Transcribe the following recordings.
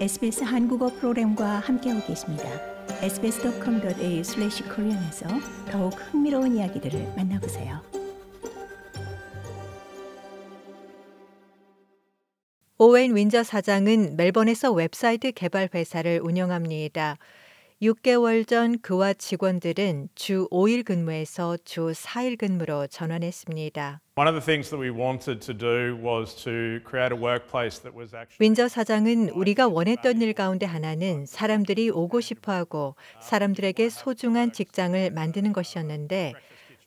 SBS 한국어 프로그램과 함께하고 계십니다. sbs.com.au/korean에서 더욱 흥미로운 이야기들을 만나보세요. 오웬 윈저 사장은 멜번에서 웹사이트 개발 회사를 운영합니다. 6개월 전 그와 직원들은 주 5일 근무에서 주 4일 근무로 전환했습니다. One of the things that we wanted to do was to create a workplace that was actually 윈저 사장은 우리가 원했던 일 가운데 하나는 사람들이 오고 싶어 하고 사람들에게 소중한 직장을 만드는 것이었는데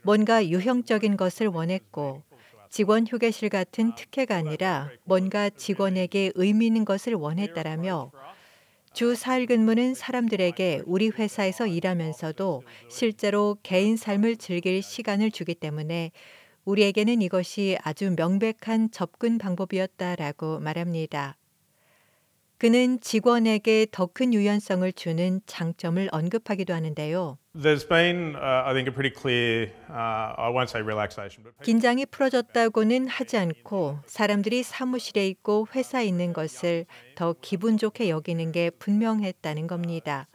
뭔가 유형적인 것을 원했고 직원 휴게실 같은 특혜가 아니라 뭔가 직원에게 의미 있는 것을 원했다라며 주 4일 근무는 사람들에게 우리 회사에서 일하면서도 실제로 개인 삶을 즐길 시간을 주기 때문에 우리에게는 이것이 아주 명백한 접근 방법이었다라고 말합니다. 그는 직원에게 더 큰 유연성을 주는 장점을 언급하기도 하는데요. There's been, uh, I think, a pretty clear, uh, I won't say relaxation, but people 긴장이 풀어졌다고는 하지 않고 사람들이 사무실에 있고 회사에 있는 것을 더 기분 좋게 여기는 게 분명했다는 겁니다.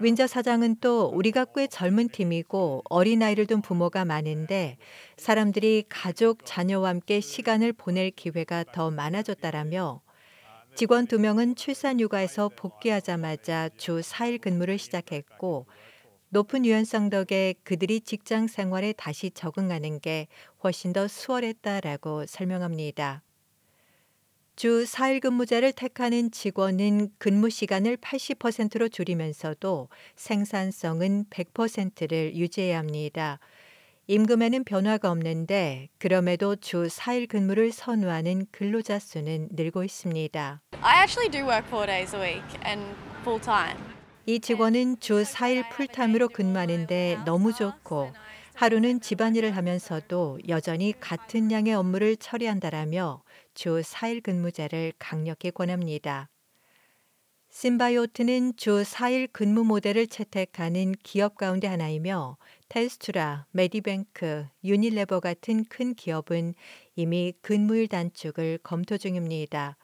윈저 사장은 또 우리가 꽤 젊은 팀이고 어린아이를 둔 부모가 많은데 사람들이 가족, 자녀와 함께 시간을 보낼 기회가 더 많아졌다라며 직원 두 명은 출산 휴가에서 복귀하자마자 주 4일 근무를 시작했고 높은 유연성 덕에 그들이 직장 생활에 다시 적응하는 게 훨씬 더 수월했다라고 설명합니다. 주 4일 근무제를 택하는 직원은 근무 시간을 80%로 줄이면서도 생산성은 100%를 유지해야 합니다. 임금에는 변화가 없는데 그럼에도 주 4일 근무를 선호하는 근로자 수는 늘고 있습니다. I actually do work four days a week and full time. 이 직원은 주 4일 풀타임으로 근무하는데 너무 좋고 하루는 집안일을 하면서도 여전히 같은 양의 업무를 처리한다라며 주 4일 근무제를 강력히 권합니다. 심바이오트는 주 4일 근무 모델을 채택하는 기업 가운데 하나이며 텔스투라, 메디뱅크, 유니레버 같은 큰 기업은 이미 근무일 단축을 검토 중입니다.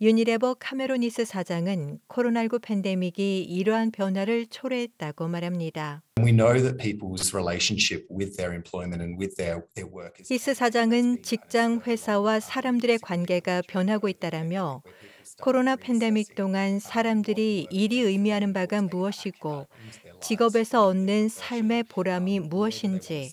유니레버 카메로니스 사장은 코로나19 팬데믹이 이러한 변화를 초래했다고 말합니다. We know that people's relationship with their employment and with their, their work is 히스 사장은 직장 회사와 사람들의 관계가 변하고 있다라며 코로나 팬데믹 동안 사람들이 일이 의미하는 바가 무엇이고 직업에서 얻는 삶의 보람이 무엇인지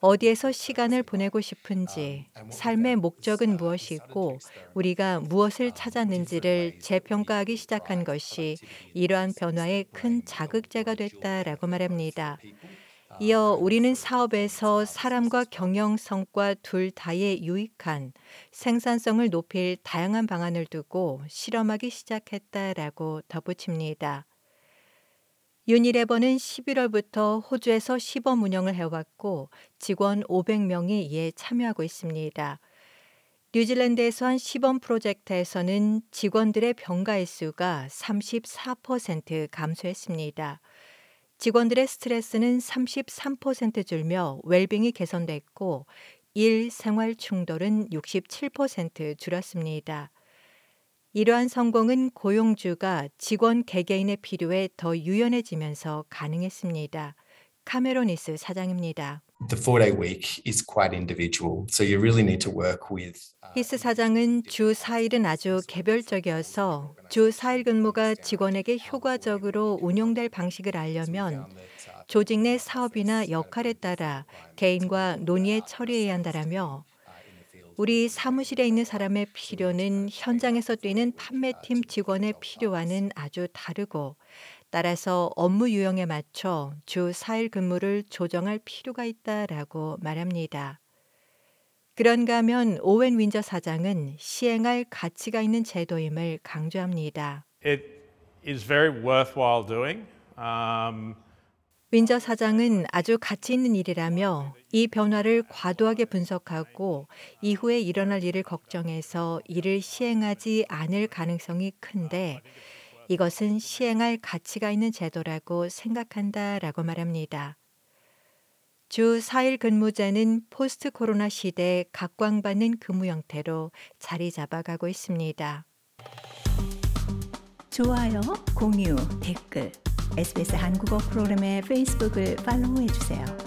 어디에서 시간을 보내고 싶은지 삶의 목적은 무엇이고 우리가 무엇을 찾았는지를 재평가하기 시작한 것이 이러한 변화의 큰 자극제가 됐다라고 말합니다. 이어 우리는 사업에서 사람과 경영 성과 둘 다에 유익한 생산성을 높일 다양한 방안을 두고 실험하기 시작했다라고 덧붙입니다. 유니레버는 11월부터 호주에서 시범 운영을 해왔고 직원 500명이 이에 참여하고 있습니다. 뉴질랜드에서 한 시범 프로젝트에서는 직원들의 병가일 수가 34% 감소했습니다. 직원들의 스트레스는 33% 줄며 웰빙이 개선됐고 일 생활 충돌은 67% 줄었습니다. 이러한 성공은 고용주가 직원 개개인의 필요에 더 유연해지면서 가능했습니다. 카메로니스 사장입니다. The four day week is quite individual. So you really need to work with uh, 히스 사장은 주 4일은 아주 개별적이어서 주 4일 근무가 직원에게 효과적으로 운용될 방식을 알려면 조직 내 사업이나 역할에 따라 개인과 논의에 처리해야 한다라며 우리 사무실에 있는 사람의 필요는 현장에서 뛰는 판매팀 직원의 필요와는 아주 다르고 따라서 업무 유형에 맞춰 주 4일 근무를 조정할 필요가 있다라고 말합니다. 그런가 하면 오웬 윈저 사장은 시행할 가치가 있는 제도임을 강조합니다. it is very worthwhile doing. Um, 윈저 사장은 아주 가치 있는 일이라며 이 변화를 과도하게 분석하고 이후에 일어날 일을 걱정해서 이를 시행하지 않을 가능성이 큰데 이것은 시행할 가치가 있는 제도라고 생각한다 라고 말합니다. 주 4일 근무제는 포스트 코로나 시대에 각광받는 근무 형태로 자리 잡아가고 있습니다. 좋아요, 공유, 댓글, SBS 한국어 프로그램의 페이스북을 팔로우해 주세요.